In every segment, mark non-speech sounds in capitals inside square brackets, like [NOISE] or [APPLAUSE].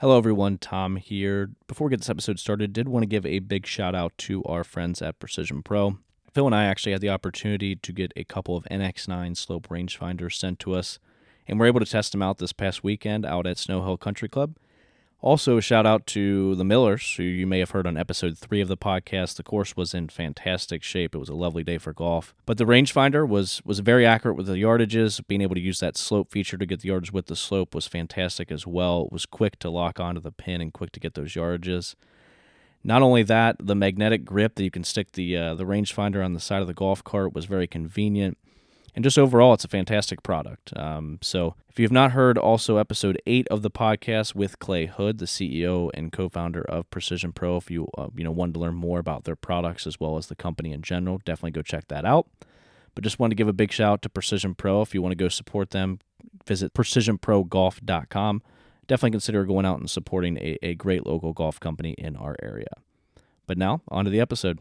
Hello, everyone. Tom here. Before we get this episode started, did want to give a big shout out to our friends at Precision Pro. Phil and I actually had the opportunity to get a couple of NX9 slope rangefinders sent to us, and we're able to test them out this past weekend out at Snow Hill Country Club. Also, a shout out to the Millers, who you may have heard on episode three of the podcast. The course was in fantastic shape. It was a lovely day for golf. But the rangefinder was was very accurate with the yardages. Being able to use that slope feature to get the yardage with the slope was fantastic as well. It was quick to lock onto the pin and quick to get those yardages. Not only that, the magnetic grip that you can stick the uh, the rangefinder on the side of the golf cart was very convenient and just overall, it's a fantastic product. Um, so, if you have not heard also episode eight of the podcast with Clay Hood, the CEO and co-founder of Precision Pro, if you uh, you know wanted to learn more about their products as well as the company in general, definitely go check that out. But just wanted to give a big shout out to Precision Pro. If you want to go support them, visit precisionprogolf.com. Definitely consider going out and supporting a, a great local golf company in our area. But now, on to the episode.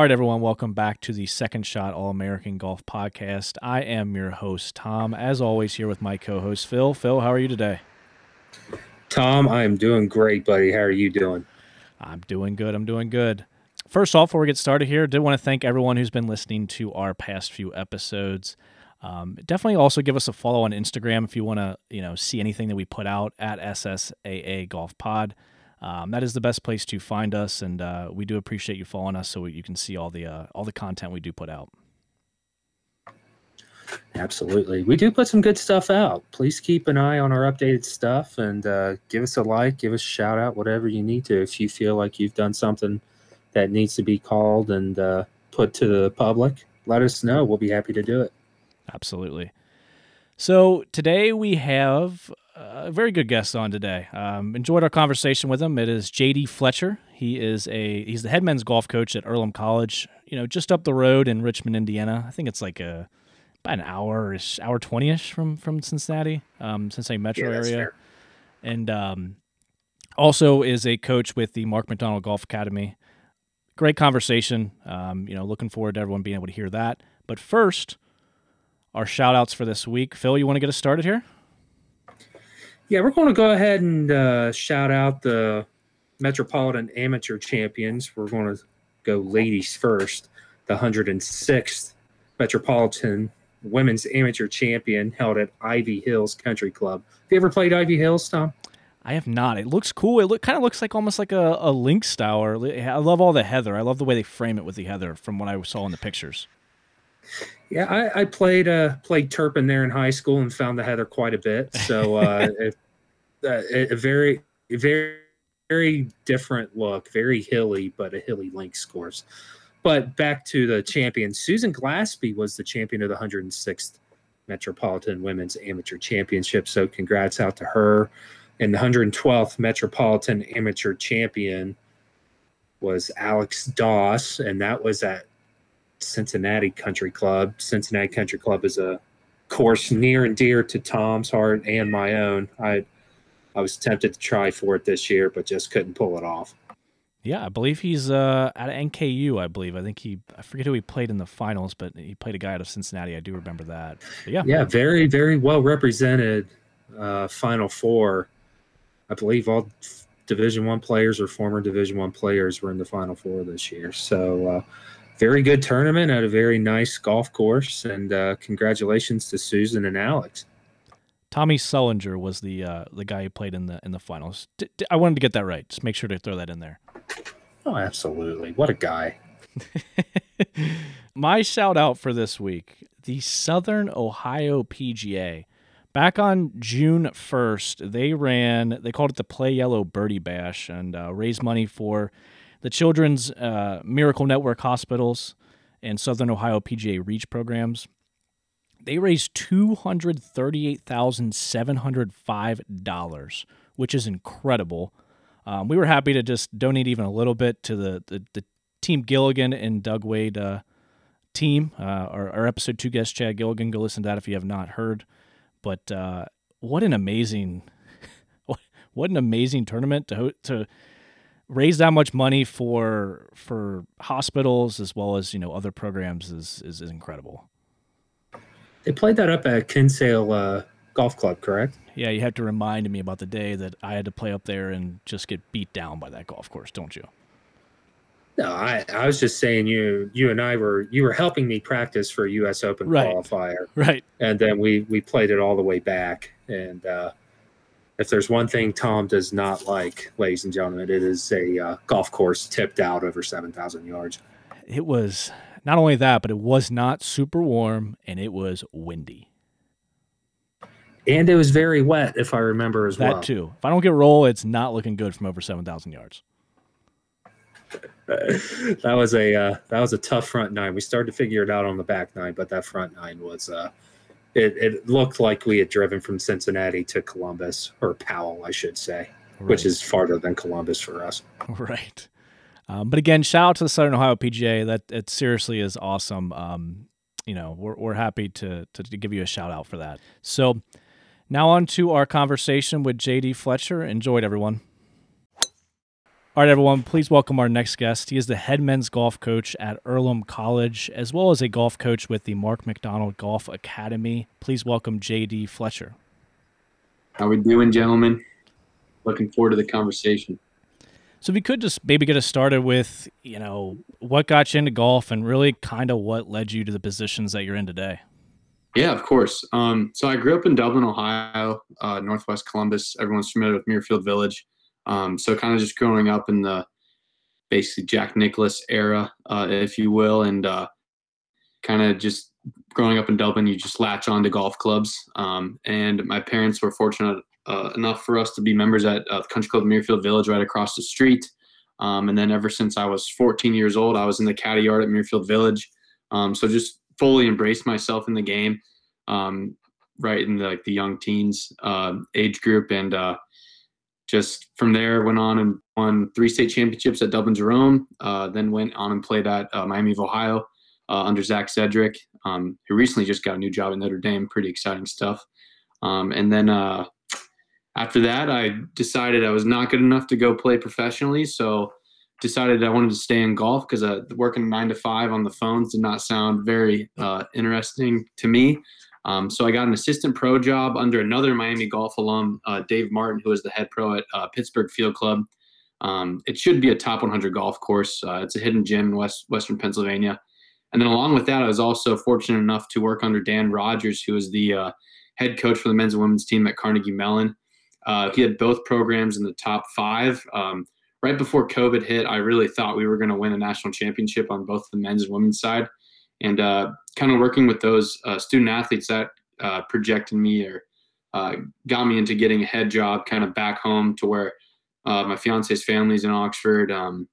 All right, everyone, welcome back to the Second Shot All American Golf Podcast. I am your host, Tom, as always, here with my co host, Phil. Phil, how are you today? Tom, I am doing great, buddy. How are you doing? I'm doing good. I'm doing good. First off, before we get started here, did want to thank everyone who's been listening to our past few episodes. Um, definitely also give us a follow on Instagram if you want to, you know, see anything that we put out at SSAA Golf Pod um, that is the best place to find us, and uh, we do appreciate you following us so you can see all the uh, all the content we do put out. Absolutely, we do put some good stuff out. Please keep an eye on our updated stuff and uh, give us a like, give us a shout out, whatever you need to. If you feel like you've done something that needs to be called and uh, put to the public, let us know. We'll be happy to do it. Absolutely. So today we have a very good guest on today. Um, enjoyed our conversation with him. It is JD Fletcher. He is a he's the head men's golf coach at Earlham College. You know, just up the road in Richmond, Indiana. I think it's like a about an hour ish, hour twenty ish from from Cincinnati, um, Cincinnati metro yeah, area, and um, also is a coach with the Mark McDonald Golf Academy. Great conversation. Um, you know, looking forward to everyone being able to hear that. But first, our shout outs for this week. Phil, you want to get us started here? Yeah, we're going to go ahead and uh, shout out the Metropolitan Amateur Champions. We're going to go ladies first. The 106th Metropolitan Women's Amateur Champion held at Ivy Hills Country Club. Have you ever played Ivy Hills, Tom? I have not. It looks cool. It look kind of looks like almost like a, a link style. Or I love all the heather. I love the way they frame it with the heather from what I saw in the pictures. Yeah, I, I played uh, played Turpin there in high school and found the heather quite a bit. So [LAUGHS] uh, it, uh, a very very very different look, very hilly, but a hilly links course. But back to the champion, Susan Glaspie was the champion of the 106th Metropolitan Women's Amateur Championship. So congrats out to her. And the 112th Metropolitan Amateur Champion was Alex Doss, and that was at Cincinnati Country Club. Cincinnati Country Club is a course near and dear to Tom's heart and my own. I I was tempted to try for it this year, but just couldn't pull it off. Yeah, I believe he's uh, at NKU. I believe. I think he. I forget who he played in the finals, but he played a guy out of Cincinnati. I do remember that. But yeah. Yeah, very very well represented. Uh, Final four. I believe all Division One players or former Division One players were in the Final Four this year. So. Uh, very good tournament at a very nice golf course, and uh, congratulations to Susan and Alex. Tommy Sullinger was the uh, the guy who played in the in the finals. D- d- I wanted to get that right. Just make sure to throw that in there. Oh, absolutely! What a guy. [LAUGHS] My shout out for this week: the Southern Ohio PGA. Back on June first, they ran. They called it the Play Yellow Birdie Bash and uh, raised money for the Children's uh, Miracle Network hospitals and Southern Ohio PGA Reach programs. They raised $238,705, which is incredible. Um, we were happy to just donate even a little bit to the, the, the Team Gilligan and Doug Wade uh, team. Uh, our, our, episode two guest, Chad Gilligan, go listen to that if you have not heard. But uh, what an amazing, [LAUGHS] what an amazing tournament to to raise that much money for for hospitals as well as you know other programs is is, is incredible. They played that up at Kinsale uh, Golf Club, correct? Yeah, you have to remind me about the day that I had to play up there and just get beat down by that golf course, don't you? No, I, I was just saying you you and I were you were helping me practice for a U.S. Open right. qualifier, right? And then we we played it all the way back. And uh, if there's one thing Tom does not like, ladies and gentlemen, it is a uh, golf course tipped out over seven thousand yards. It was not only that, but it was not super warm and it was windy. And it was very wet, if I remember as that well. That too. If I don't get roll, it's not looking good from over seven thousand yards. [LAUGHS] that was a uh, that was a tough front nine. We started to figure it out on the back nine, but that front nine was uh, it, it looked like we had driven from Cincinnati to Columbus or Powell, I should say, right. which is farther than Columbus for us. [LAUGHS] Right. Um, but again, shout out to the Southern Ohio PGA. That it seriously is awesome. Um, you know, we're we're happy to, to to give you a shout out for that. So now on to our conversation with JD Fletcher. Enjoyed everyone. All right, everyone, please welcome our next guest. He is the head men's golf coach at Earlham College, as well as a golf coach with the Mark McDonald Golf Academy. Please welcome JD Fletcher. How we doing, gentlemen? Looking forward to the conversation. So, if you could just maybe get us started with, you know, what got you into golf and really kind of what led you to the positions that you're in today. Yeah, of course. Um, so I grew up in Dublin, Ohio, uh, Northwest Columbus. Everyone's familiar with Muirfield Village. Um, so kind of just growing up in the basically Jack Nicklaus era, uh, if you will, and uh, kind of just growing up in Dublin, you just latch on to golf clubs. Um, and my parents were fortunate uh, enough for us to be members at uh, the Country Club Muirfield Village right across the street. Um, and then ever since I was 14 years old, I was in the caddy yard at Muirfield Village. Um, so just fully embraced myself in the game, um, right in the, like the young teens uh, age group, and uh, just from there went on and won three state championships at Dublin Jerome. Uh, then went on and played at uh, Miami of Ohio uh, under Zach Cedric, um, who recently just got a new job at Notre Dame. Pretty exciting stuff. Um, and then uh, after that, I decided I was not good enough to go play professionally, so decided I wanted to stay in golf because uh, working nine to five on the phones did not sound very uh, interesting to me. Um, so I got an assistant pro job under another Miami golf alum, uh, Dave Martin, who is the head pro at uh, Pittsburgh Field Club. Um, it should be a top 100 golf course. Uh, it's a hidden gem in West Western Pennsylvania. And then along with that, I was also fortunate enough to work under Dan Rogers, who is the uh, head coach for the men's and women's team at Carnegie Mellon. Uh, he had both programs in the top five. Um, right before COVID hit, I really thought we were going to win a national championship on both the men's and women's side and uh, kind of working with those uh, student athletes that uh, projected me or uh, got me into getting a head job kind of back home to where uh, my fiance's family's in Oxford. Um,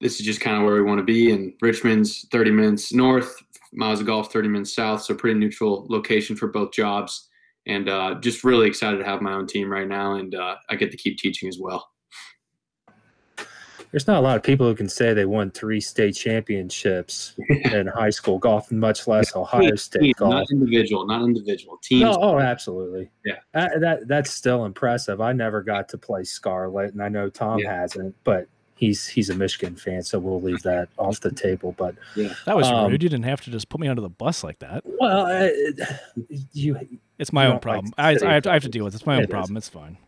this is just kind of where we want to be. And Richmond's 30 minutes north, miles of golf 30 minutes south, so pretty neutral location for both jobs. And uh, just really excited to have my own team right now, and I get to keep teaching as well there's not a lot of people who can say they won three state championships [LAUGHS] in high school golf, much less Ohio State team, golf. Not individual, not individual. Teams. No, oh, absolutely. Yeah, that, that, that's still impressive. I never got to play Scarlet, and I know Tom yeah. hasn't, but he's he's a Michigan fan, so we'll leave that off the table. But yeah, that was um, rude. You didn't have to just put me under the bus like that. Well, uh, you. It's my own problem. Like I, I, have to, I have to deal with it. It's my own it problem. Is. It's fine.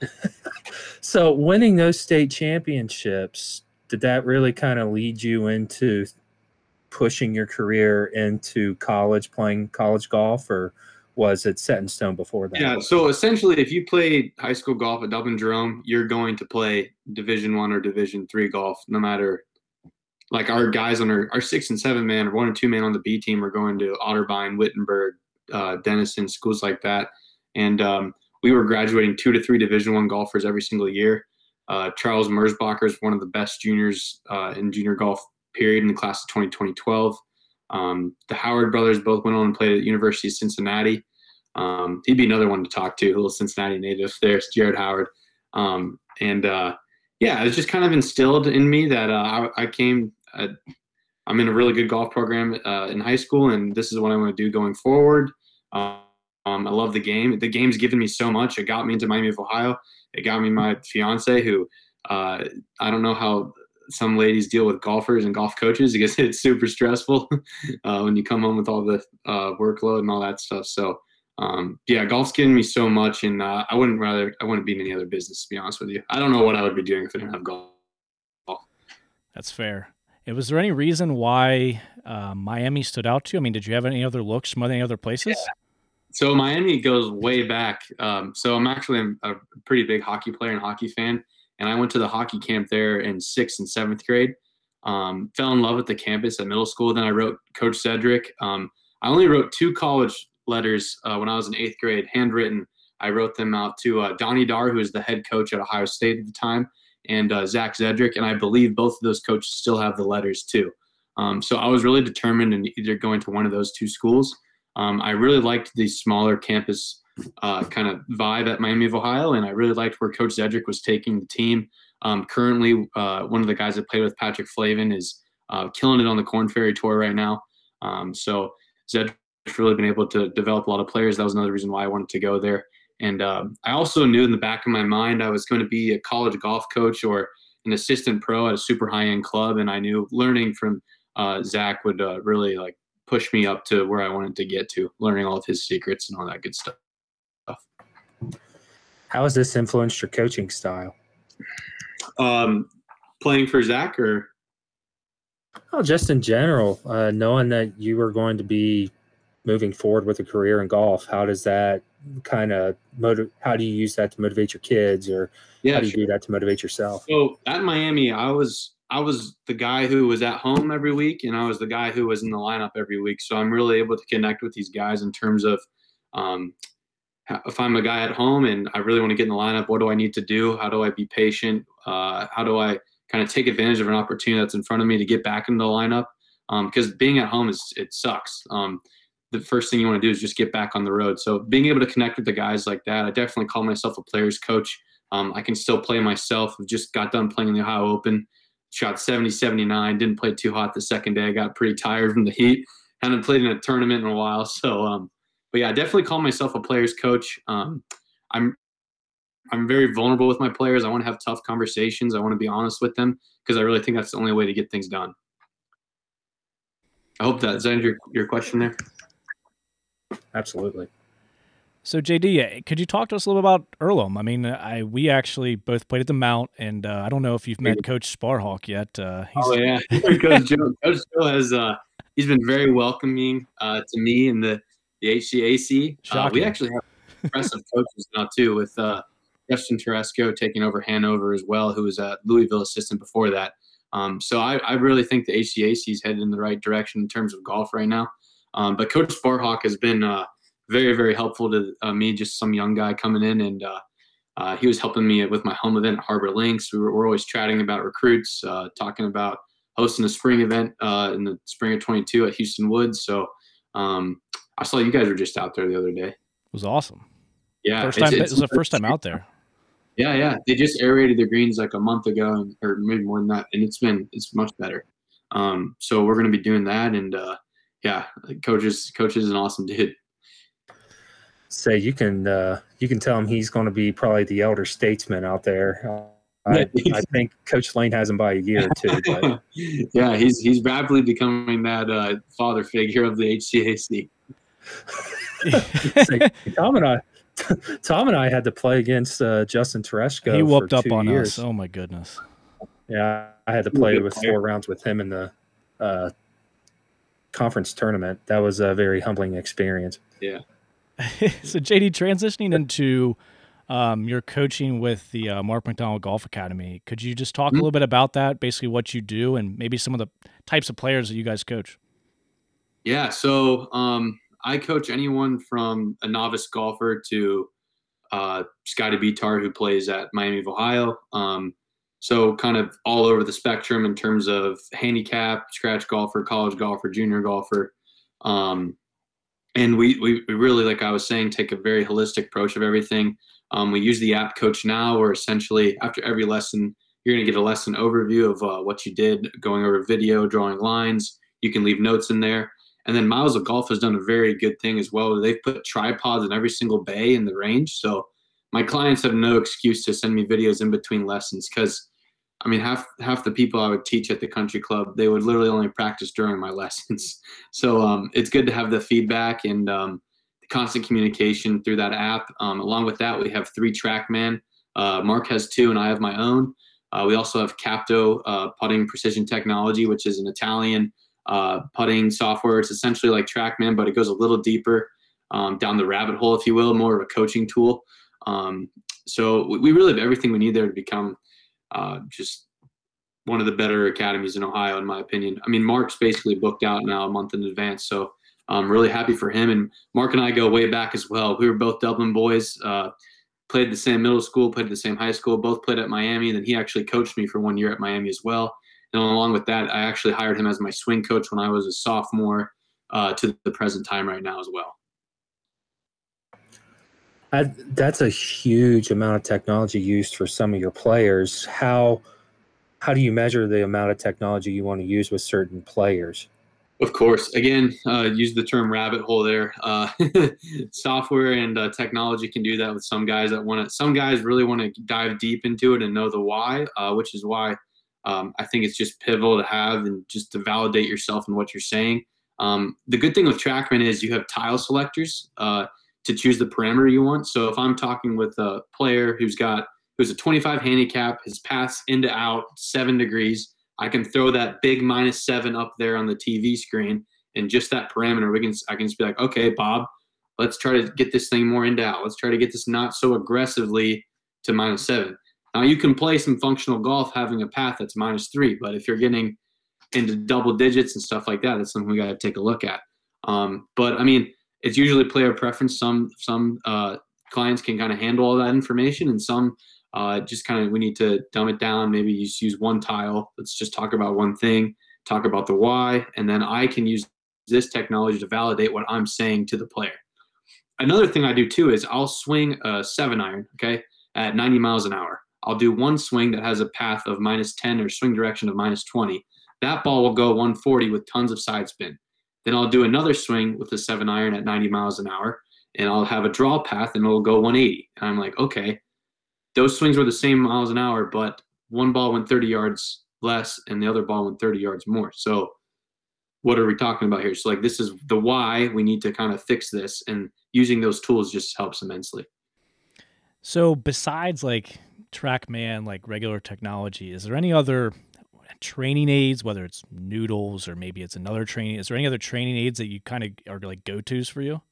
[LAUGHS] so winning those state championships, did that really kind of lead you into pushing your career into college, playing college golf, or was it set in stone before that? Yeah. So essentially, if you play high school golf at Dublin Jerome, you're going to play Division One or Division Three golf, no matter. Like our guys on our, our six and seven man or one or two man on the B team are going to Otterbein, Wittenberg, uh, Denison, schools like that. And um, we were graduating two to three Division One golfers every single year. Uh, Charles Merzbacher is one of the best juniors uh, in junior golf period in the class of 2012. Um, the Howard brothers both went on and played at the University of Cincinnati. Um, he'd be another one to talk to, a little Cincinnati native. There's Jared Howard. Um, and uh, yeah, it was just kind of instilled in me that uh, I, I, came, uh, I'm in a really good golf program uh, in high school, and this is what I want to do going forward. Um, I love the game. The game's given me so much. It got me into Miami of Ohio. It got me my fiance, who uh, I don't know how some ladies deal with golfers and golf coaches because [LAUGHS] it's super stressful [LAUGHS] uh, when you come home with all the uh, workload and all that stuff. So um, yeah, golf's given me so much, and uh, I wouldn't rather I wouldn't be in any other business to be honest with you. I don't know what I would be doing if I didn't have golf. That's fair. Was there any reason why uh, Miami stood out to you? I mean, did you have any other looks from any other places? Yeah. So Miami goes way back. Um, so I'm actually a pretty big hockey player and hockey fan and I went to the hockey camp there in sixth and seventh grade. Um, fell in love with the campus at middle school. Then I wrote Coach Cedric. Um, I only wrote two college letters uh, when I was in eighth grade, handwritten. I wrote them out to uh, Donnie Darr, who was the head coach at Ohio State at the time, and uh, Zach Zedrick. And I believe both of those coaches still have the letters too. Um, so I was really determined in either going to one of those two schools. Um, I really liked the smaller campus uh, kind of vibe at Miami of Ohio, and I really liked where Coach Zedrick was taking the team. Um, currently, uh, one of the guys that played with Patrick Flavin is uh, killing it on the Korn Ferry Tour right now. Um, so Zedrick's really been able to develop a lot of players. That was another reason why I wanted to go there. And um, I also knew in the back of my mind I was going to be a college golf coach or an assistant pro at a super high end club, and I knew learning from uh, Zach would uh, really like push me up to where I wanted to get to, learning all of his secrets and all that good stuff. How has this influenced your coaching style? Um, playing for Zach or? Oh, just in general, uh, knowing that you were going to be moving forward with a career in golf, how does that kind of motivate? How do you use that to motivate your kids, or yeah, how do you sure. do that to motivate yourself? So at Miami, I was I was the guy who was at home every week, and I was the guy who was in the lineup every week. So I'm really able to connect with these guys in terms of um, if I'm a guy at home and I really want to get in the lineup, what do I need to do? How do I be patient? Uh, how do I kind of take advantage of an opportunity that's in front of me to get back into the lineup? Because um, being at home is it sucks. Um, the first thing you want to do is just get back on the road. So being able to connect with the guys like that, I definitely call myself a player's coach. Um, I can still play myself. I've just got done playing in the Ohio Open, shot 70, 79, didn't play too hot the second day. I got pretty tired from the heat. Hadn't played in a tournament in a while. [LAUGHS] So um, but yeah, I definitely call myself a player's coach. Um, I'm I'm very vulnerable with my players. I want to have tough conversations. I want to be honest with them because I really think that's the only way to get things done. I hope that answers your, your question there. Absolutely. So JD, could you talk to us a little about Earlham? I mean, I we actually both played at the Mount, and uh, I don't know if you've met Coach Sparhawk yet. Uh, oh yeah, [LAUGHS] Coach Joe. Coach Joe has uh, he's been very welcoming uh, to me and the the HCAC. Uh, we actually have impressive coaches now too, with uh, Justin Teresco taking over Hanover as well, who was a Louisville assistant before that. Um, so I, I, really think the HCAC is headed in the right direction in terms of golf right now. Um, but Coach Sparhawk has been uh, very, very helpful to uh, me, just some young guy coming in, and uh, uh, he was helping me with my home event at Harbor Links. We were, we're always chatting about recruits, talking about hosting a spring event in the spring of 22 at Hueston Woods. So um, I saw you guys were just out there the other day. It was awesome. Yeah, first time. It's, it's, it was the first time out there. Yeah, yeah. They just aerated the greens like a month ago, or maybe more than that, and it's been it's much better. Um, so we're gonna be doing that, and uh, yeah, coaches coaches is an awesome dude. Say you can uh, you can tell him he's going to be probably the elder statesman out there. I, I, think Coach Lane has him by a year or two. But. [LAUGHS] yeah, he's he's rapidly becoming that uh, father figure of the HCAC. [LAUGHS] Tom and I, [LAUGHS] Tom and I had to play against uh, Justin Teresco. He whooped up on years. us. Oh my goodness. Yeah, I had to play with four rounds with him in the uh, conference tournament. That was a very humbling experience. Yeah. [LAUGHS] so JD, transitioning into um, your coaching with the uh, Mark McDonald Golf Academy, could you just talk mm-hmm. a little bit about that? Basically, what you do, and maybe some of the types of players that you guys coach. Yeah. So um, I coach anyone from a novice golfer to uh, Scotty Bitar, who plays at Miami of Ohio. Um, So kind of all over the spectrum in terms of handicap, scratch golfer, college golfer, junior golfer. Um, and we, we, we really, like I was saying, take a very holistic approach of everything. Um, we use the app Coach Now, where essentially after every lesson, you're going to get a lesson overview of uh, what you did, going over video, drawing lines. You can leave notes in there. And then Miles of Golf has done a very good thing as well. They've put tripods in every single bay in the range. So my clients have no excuse to send me videos in between lessons because I mean half half the people I would teach at the country club they would literally only practice during my [LAUGHS] lessons. So um, it's good to have the feedback and um, the constant communication through that app. Um, along with that, we have three TrackMan. Uh, Mark has two, and I have my own. Uh, we also have Capto uh, Putting Precision Technology, which is an Italian uh, putting software. It's essentially like TrackMan, but it goes a little deeper um, down the rabbit hole, if you will, more of a coaching tool. Um, so we really have everything we need there to become uh, just one of the better academies in Ohio, in my opinion. I mean, Mark's basically booked out now a month in advance, so I'm really happy for him. And Mark and I go way back as well. We were both Dublin boys. Uh, played the same middle school, played the same high school, both played at Miami. And then he actually coached me for one year at Miami as well. And along with that, I actually hired him as my swing coach when I was a sophomore uh, to the present time right now as well. I, that's a huge amount of technology used for some of your players. How how do you measure the amount of technology you want to use with certain players? Of course. Again, uh, use the term rabbit hole there. Uh, [LAUGHS] software and uh, technology can do that with some guys that want to. Some guys really want to dive deep into it and know the why, uh, which is why um, I think it's just pivotal to have and just to validate yourself and what you're saying. Um, the good thing with TrackMan is you have tile selectors uh, to choose the parameter you want. So if I'm talking with a player who's got who's a 25 handicap, his path's into out seven degrees I can throw that big minus seven up there on the TV screen and just that parameter. We can I can just be like, okay, Bob, let's try to get this thing more into out. Let's try to get this not so aggressively to minus seven. Now you can play some functional golf having a path that's minus three, but if you're getting into double digits and stuff like that, that's something we got to take a look at. Um, but I mean, it's usually player preference. Some some uh, clients can kind of handle all that information, and some uh, just kind of we need to dumb it down. Maybe just use one tile. Let's just talk about one thing, talk about the why, and then I can use this technology to validate what I'm saying to the player. Another thing I do too is I'll swing a seven iron, okay, at 90 miles an hour. I'll do one swing that has a path of minus 10 or swing direction of minus 20. That ball will go 140 with tons of side spin. Then I'll do another swing with the seven iron at 90 miles an hour, and I'll have a draw path and it'll go 180. And I'm like, okay, those swings were the same miles an hour, but one ball went 30 yards less and the other ball went 30 yards more. So what are we talking about here? So like this is the why we need to kind of fix this and using those tools just helps immensely. So besides like TrackMan, like regular technology, is there any other training aids, whether it's noodles or maybe it's another training? Is there any other training aids that you kind of are like go tos for you?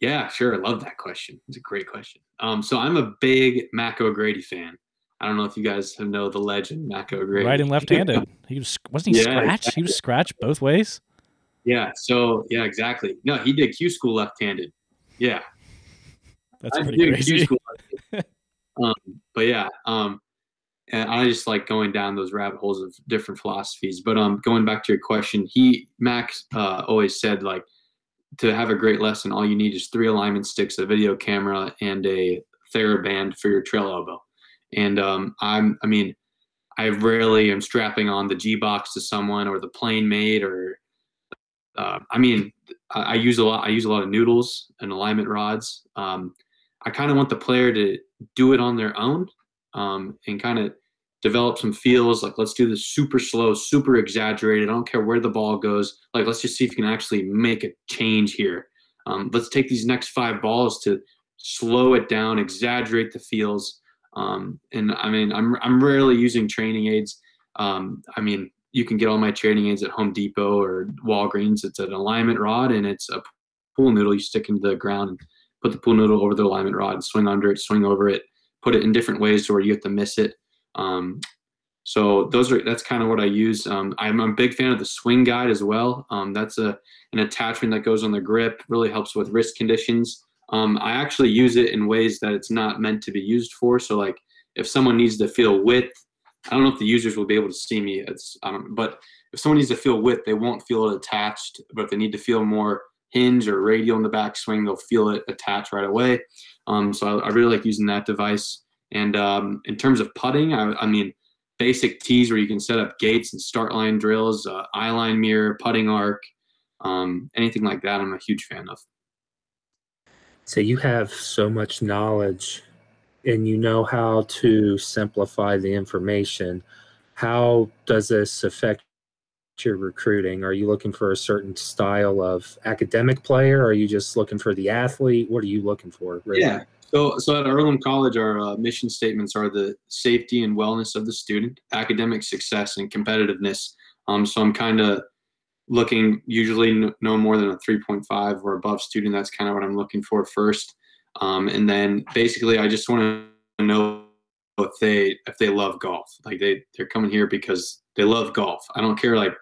Yeah, sure. I love that question. It's a great question. Um, so I'm a big Mac O'Grady fan. I don't know if you guys know the legend Mac O'Grady. Right and left-handed. he was wasn't he yeah, scratched? Exactly. He was scratched both ways. Yeah. So yeah, exactly. No, he did Q school left-handed. Yeah. That's I pretty crazy. [LAUGHS] um, but yeah, um, and I just like going down those rabbit holes of different philosophies. But um, going back to your question, he Max uh, always said like to have a great lesson, all you need is three alignment sticks, a video camera, and a TheraBand for your trail elbow. And um, I'm, I mean, I rarely am strapping on the G box to someone or the plane mate or, uh, I mean, I, I, use a lot. I use a lot of noodles and alignment rods. Um, I kind of want the player to do it on their own um, and kind of develop some feels like let's do this super slow super exaggerated i don't care where the ball goes like let's just see if you can actually make a change here. Um, let's take these next five balls to slow it down exaggerate the feels um, and i mean I'm, I'm rarely using training aids. Um, i mean you can get all my training aids at home depot or walgreens. It's an alignment rod and it's a pool noodle. You stick into the ground and put the pool noodle over the alignment rod and swing under it swing over it put it in different ways where you have to miss it um, so those are that's kind of what I use. Um, I'm a big fan of the swing guide as well. Um, that's a an attachment that goes on the grip, really helps with wrist conditions. Um, I actually use it in ways that it's not meant to be used for. So like if someone needs to feel width I don't know if the users will be able to see me. It's I don't, but if someone needs to feel width, they won't feel it attached. But if they need to feel more hinge or radial in the backswing, they'll feel it attached right away. Um, so I, I, really like using that device. And um, in terms of putting, I, I, mean, basic tees where you can set up gates and start line drills, uh, eye line mirror, putting arc, um, anything like that. I'm a huge fan of. So you have so much knowledge and you know how to simplify the information. How does this affect your recruiting? Are you looking for a certain style of academic player? Are you just looking for the athlete? What are you looking for? Really? Yeah. So, so at Earlham College, our uh, mission statements are the safety and wellness of the student, academic success, and competitiveness. Um, so I'm kind of looking usually no more than a 3.5 or above student. That's kind of what I'm looking for first. Um, and then basically, I just want to know if they if they love golf. Like they they're coming here because they love golf. I don't care like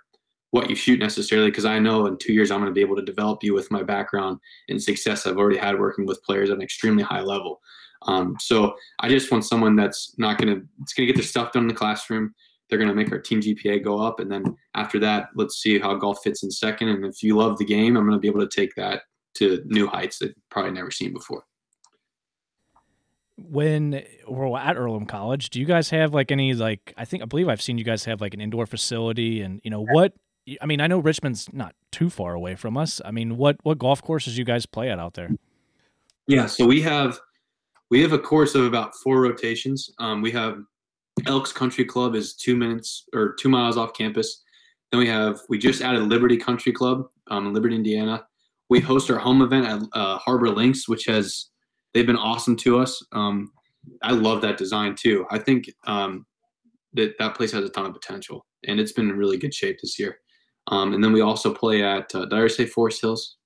what you shoot necessarily because I know in two years I'm going to be able to develop you with my background and success I've already had working with players at an extremely high level. Um, so I just want someone that's not going to it's going to get their stuff done in the classroom. They're going to make our team GPA go up, and then after that, let's see how golf fits in second. And if you love the game, I'm going to be able to take that to new heights that you've probably never seen before when we're at Earlham College, do you guys have like any like I think I believe I've seen you guys have like an indoor facility and you know what I mean I know Richmond's not too far away from us. I mean what what golf courses you guys play at out there? Yeah, so we have we have a course of about four rotations. Um, we have Elks Country Club is two minutes or two miles off campus. Then we have we just added Liberty Country Club um, in Liberty, Indiana. We host our home event at uh, Harbor Links, which has they've been awesome to us. Um, I love that design too. I think um, that that place has a ton of potential, and it's been in really good shape this year. Um, and then we also play at uh, say Forest Hills,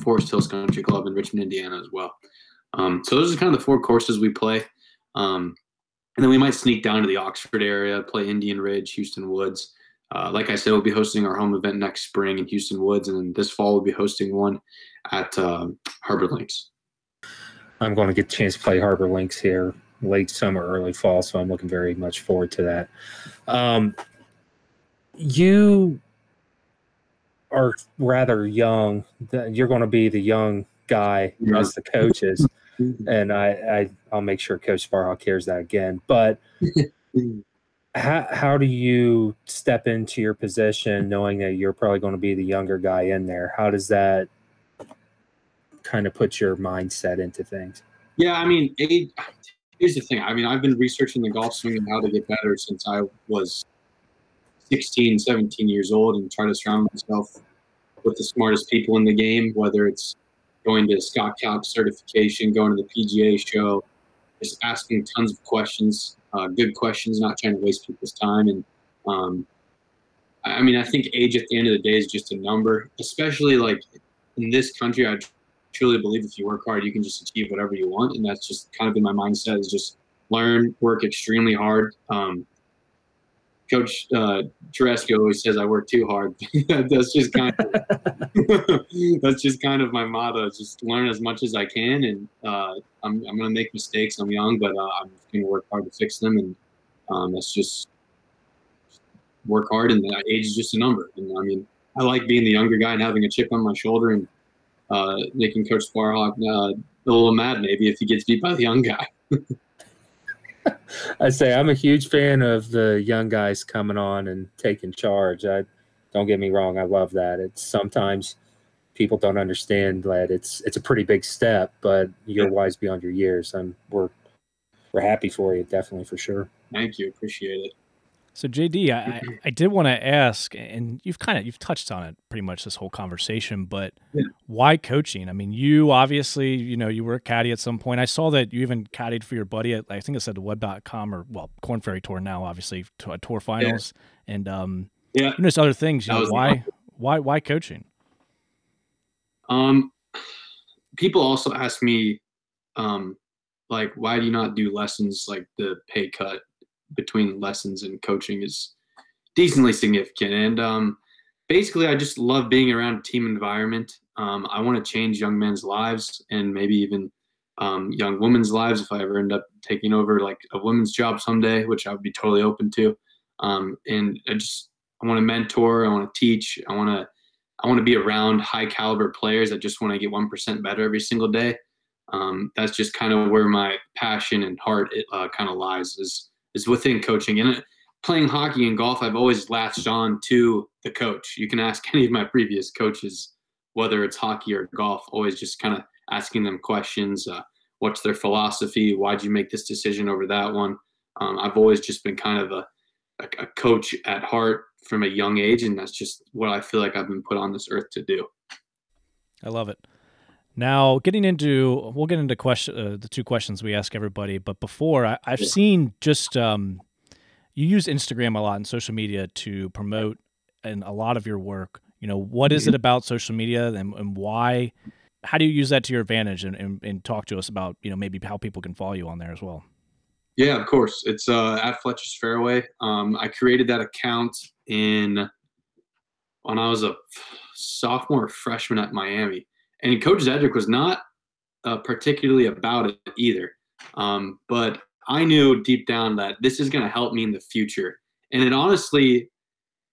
Forest Hills Country Club in Richmond, Indiana, as well. Um, so those are kind of the four courses we play. Um, and then we might sneak down to the Oxford area, play Indian Ridge, Hueston Woods. Uh, like I said, we'll be hosting our home event next spring in Hueston Woods, and then this fall we'll be hosting one at uh, Harbor Links. I'm going to get a chance to play Harbor Links here late summer, early fall, so I'm looking very much forward to that. Um, you are rather young. You're going to be the young guy yeah. as the coaches, [LAUGHS] and I, I I'll make sure Coach Sparhawk hears that again. But [LAUGHS] how how do you step into your position knowing that you're probably going to be the younger guy in there? How does that kind of put your mindset into things? Yeah, I mean, age, here's the thing. I mean, I've been researching the golf swing and how to get better since I was 16, 17 years old and try to surround myself with the smartest people in the game, whether it's going to Scott Kaup certification, going to the PGA show, just asking tons of questions, uh, good questions, not trying to waste people's time. And um, I mean, I think age at the end of the day is just a number, especially like in this country. I truly believe if you work hard, you can just achieve whatever you want. And that's just kind of been my mindset is just learn, work extremely hard. Um, Coach uh, always says I work too hard. [LAUGHS] that's just kind of [LAUGHS] that's just kind of my motto. Just learn as much as I can, and uh, I'm I'm gonna make mistakes. I'm young, but uh, I'm gonna work hard to fix them, and um, that's just work hard. And age is just a number. And I mean, I like being the younger guy and having a chip on my shoulder and uh, making Coach Sparhawk uh, a little mad maybe if he gets beat by the young guy. [LAUGHS] I say I'm a huge fan of the young guys coming on and taking charge. I don't get me wrong, I love that. It's sometimes people don't understand that it's it's a pretty big step, but you're wise beyond your years. And we're we're happy for you, definitely for sure. Thank you, appreciate it. So JD, I, I did want to ask, and you've kind of you've touched on it pretty much this whole conversation, but yeah. why coaching? I mean, you obviously, you know, you were a caddy at some point. I saw that you even caddied for your buddy at I think it said the web.com or well, Korn Ferry Tour now, obviously to a tour finals. Yeah. And um yeah, you know, other things. You know, why why why coaching? Um people also ask me um like why do you not do lessons like the pay cut between lessons and coaching is decently significant. And um, basically, I just love being around a team environment. Um, I want to change young men's lives and maybe even um, young women's lives if I ever end up taking over like a women's job someday, which I would be totally open to. Um, and I just I want to mentor, I want to teach, I want to I want to be around high caliber players that just want to get one percent better every single day. Um, that's just kind of where my passion and heart uh, kind of lies is is within coaching and playing hockey and golf. I've always latched on to the coach. You can ask [LAUGHS] any of my previous coaches whether it's hockey or golf. Always just kind of asking them questions. Uh, what's their philosophy? Why'd you make this decision over that one? Um, I've always just been kind of a, a, a coach at heart from a young age, and that's just what I feel like I've been put on this earth to do. I love it. Now, getting into, we'll get into question uh, the two questions we ask everybody. But before, I, have seen just um, you use Instagram a lot and social media to promote and a lot of your work. You know, what is it mm-hmm. about social media and, and why? How do you use that to your advantage? And, and, and talk to us about you know maybe how people can follow you on there as well. Yeah, of course. It's uh, at Fletcher's Fairway. Um, I created that account in when I was a sophomore freshman at Miami, and Coach Zedrick was not uh, particularly about it either. Um, but I knew deep down that this is going to help me in the future, and it honestly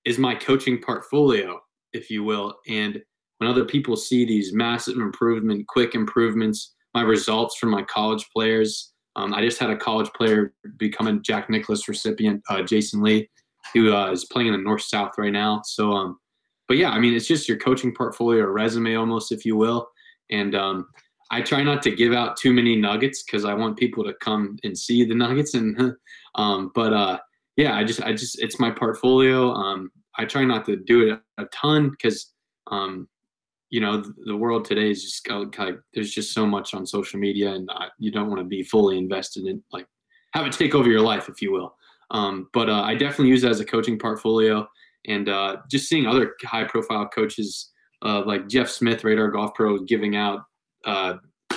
is my coaching portfolio, if you will. And when other people see these massive improvement, quick improvements, my results from my college players um, I just had a college player become a Jack Nicklaus recipient, uh, Jason Lee, who uh, is playing in the North South right now. So, um, but yeah, I mean, it's just your coaching portfolio, or resume almost, if you will. And um, I try not to give out too many nuggets because I want people to come and see the nuggets. And [LAUGHS] um, but uh, yeah, I just, I just, it's my portfolio. Um, I try not to do it a ton because um, you know the world today is just like there's just so much on social media and you don't want to be fully invested in like have it take over your life if you will um, but uh, i definitely use it as a coaching portfolio and uh, just seeing other high profile coaches uh, like jeff smith radar golf pro giving out uh,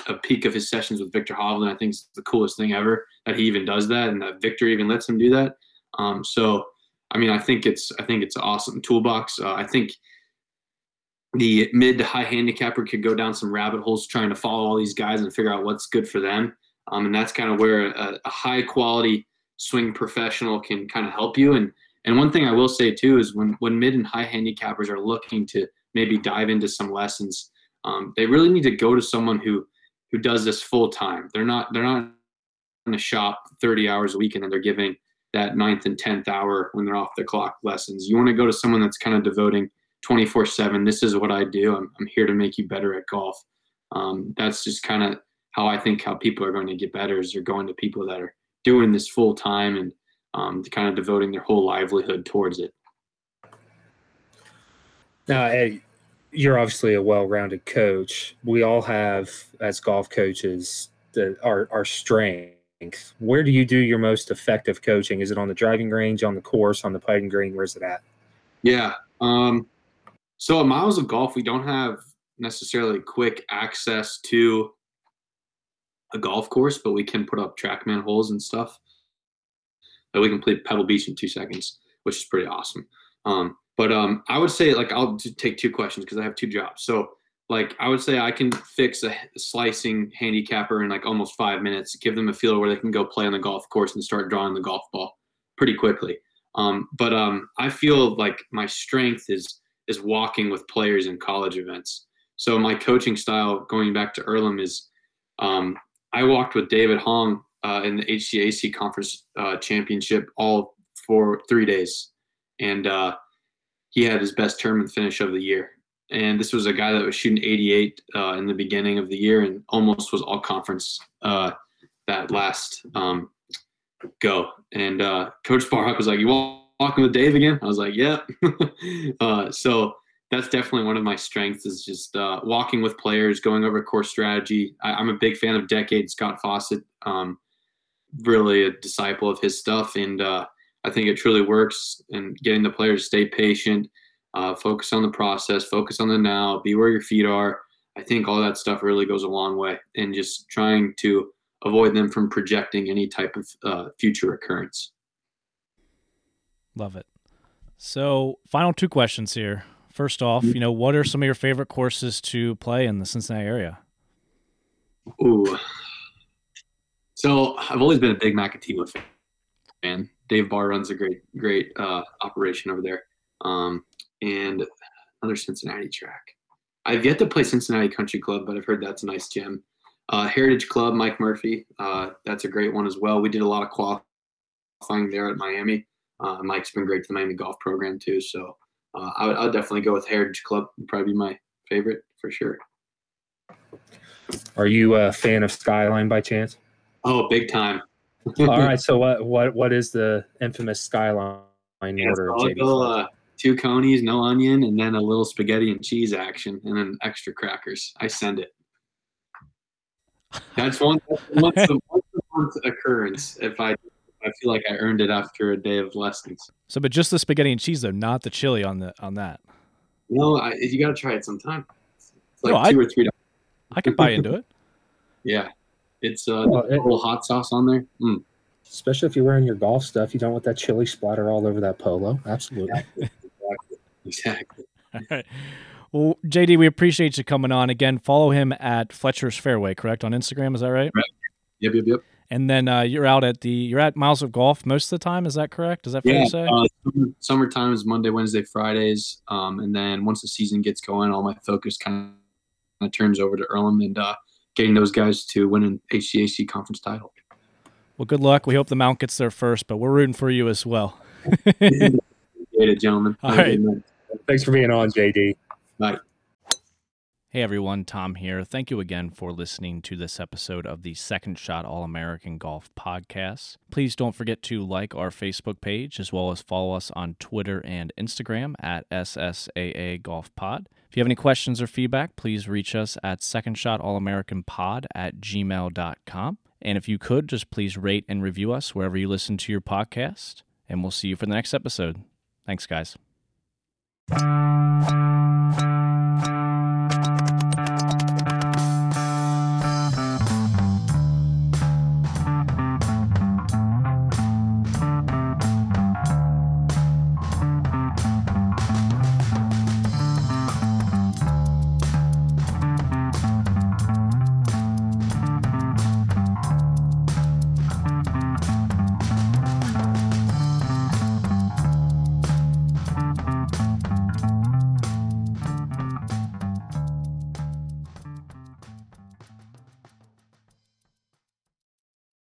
a peek of his sessions with Viktor Hovland i think is the coolest thing ever that he even does that and that Viktor even lets him do that um, so i mean i think it's i think it's an awesome toolbox uh, i think the mid to high handicapper could go down some rabbit holes trying to follow all these guys and figure out what's good for them. Um, and that's kind of where a, a, high quality swing professional can kind of help you. And and one thing I will say too is when when mid and high handicappers are looking to maybe dive into some lessons, um, they really need to go to someone who who does this full time. They're not they're not in a shop 30 hours a week and then they're giving that ninth and tenth hour when they're off the clock lessons. You want to go to someone that's kind of devoting 24 7 this is what i do I'm, I'm here to make you better at golf um, that's just kind of how i think how people are going to get better is they're going to people that are doing this full time and um, kind of devoting their whole livelihood towards it. Now you're obviously a well-rounded coach. We all have as golf coaches the, our, our strength. Where do you do your most effective coaching? Is it on the driving range on the course on the putting green? Where's it at? Yeah um, so at Miles of Golf, we don't have necessarily quick access to a golf course, but we can put up TrackMan holes and stuff. That we can play Pebble Beach in two seconds, which is pretty awesome. Um, but um, I would say like I'll take two questions because I have two jobs. So like I would say I can fix a, a slicing handicapper in like almost five minutes. Give them a field where they can go play on the golf course and start drawing the golf ball pretty quickly. Um, but um, I feel like my strength is is walking with players in college events. So my coaching style, going back to Earlham, is um, I walked with David Hong uh, in the HCAC conference uh, championship all for three days, and uh, he had his best tournament finish of the year. And this was a guy that was shooting 88 uh, in the beginning of the year and almost was all conference uh, that last um, go. And uh, Coach Sparhawk was like, "You walking with Dave again? I was like, yep. [LAUGHS] uh, so that's definitely one of my strengths is just uh, walking with players, going over course strategy. I, am a big fan of Decade Scott Fawcett. Um, really a disciple of his stuff, and uh, I think it truly works. And getting the players to stay patient, uh, focus on the process, focus on the now, be where your feet are. I think all that stuff really goes a long way, and just trying to avoid them from projecting any type of uh, future occurrence. Love it. So, final two questions here. First off, you know, what are some of your favorite courses to play in the Cincinnati area? Ooh, So I've always been a big Maketewah fan. Dave Barr runs a great, great uh, operation over there. Um, and another Cincinnati track. I've yet to play Cincinnati Country Club, but I've heard that's a nice gym. Uh, Heritage Club, Mike Murphy, uh, that's a great one as well. We did a lot of qualifying there at Miami. Uh, Mike's been great to the Miami golf program too. So uh, I would, I would definitely go with Heritage Club. Would probably be my favorite for sure. Are you a fan of Skyline by chance? Oh, big time. [LAUGHS] All right. So [LAUGHS] what what what is the infamous Skyline Yeah, order? so I'll go, uh, two coneys, no onion, and then a little spaghetti and cheese action, and then extra crackers. I send it. That's one that's once a, once a month occurrence. If I I feel like I earned it after a day of lessons. So, but just the spaghetti and cheese though, not the chili on the on that. No, I, you got to try it sometime. It's like No, I- two or three. dollars. I could buy into it. [LAUGHS] Yeah, it's uh, Well, a it- little hot sauce on there. Mm. Especially if you're wearing your golf stuff, you don't want that chili splatter all over that polo. Absolutely. Exactly. All right. Well, JD, we appreciate you coming on again. Follow him at Fletcher's Fairway, correct on Instagram. Is that right? Yep, yep, yep. And then uh, you're out at the you're at Miles of Golf most of the time. Is that correct? Is that fair Yeah, to say? uh, summer, summertime is Monday, Wednesday, Fridays, um, and then once the season gets going, all my focus kind of turns over to Earlham and uh, getting those guys to win an HCAC conference title. well, good luck. We hope the Mount gets there first, but we're rooting for you as well. [LAUGHS] Appreciate it, gentlemen. All Have a right. good night. Thanks for being on, JD. Bye. Hey everyone, Tom here. Thank you again for listening to this episode of the Second Shot All American Golf Podcast. Please don't forget to like our Facebook page as well as follow us on Twitter and Instagram at SSAA Golf Pod. If you have any questions or feedback, please reach us at secondshotallamericanpod at gmail.com. And if you could, just please rate and review us wherever you listen to your podcast. And we'll see you for the next episode. Thanks, guys.